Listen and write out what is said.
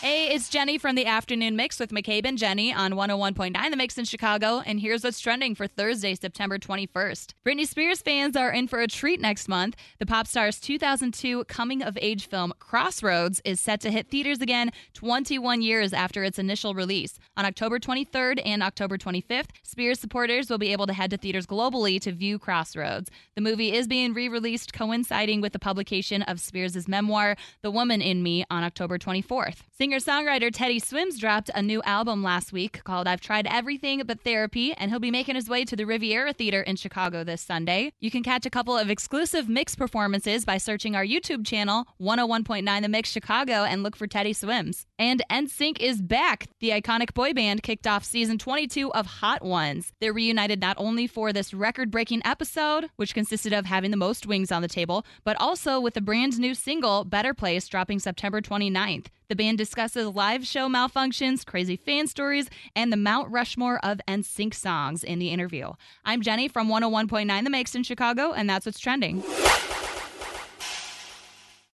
Hey, it's Jenny from the Afternoon Mix with McCabe and Jenny on 101.9 The Mix in Chicago. And here's what's trending for Thursday, September 21st. Britney Spears fans are in for a treat next month. The pop star's 2002 coming of age film Crossroads is set to hit theaters again 21 years after its initial release. On October 23rd and October 25th, Spears supporters will be able to head to theaters globally to view Crossroads. The movie is being re released coinciding with the publication of Spears' memoir, The Woman in Me, on October 24th. Singer songwriter Teddy Swims dropped a new album last week called I've Tried Everything But Therapy, and he'll be making his way to the Riviera Theater in Chicago this Sunday. You can catch a couple of exclusive mix performances by searching our YouTube channel, 101.9 The Mix Chicago, and look for Teddy Swims. And NSYNC is back. The iconic boy band kicked off season 22 of Hot Ones. They're reunited not only for this record breaking episode, which consisted of having the most wings on the table, but also with the brand new single, Better Place, dropping September 29th. The band discusses live show malfunctions, crazy fan stories, and the Mount Rushmore of NSYNC songs in the interview. I'm Jenny from 101.9 The Mix in Chicago, and that's what's trending.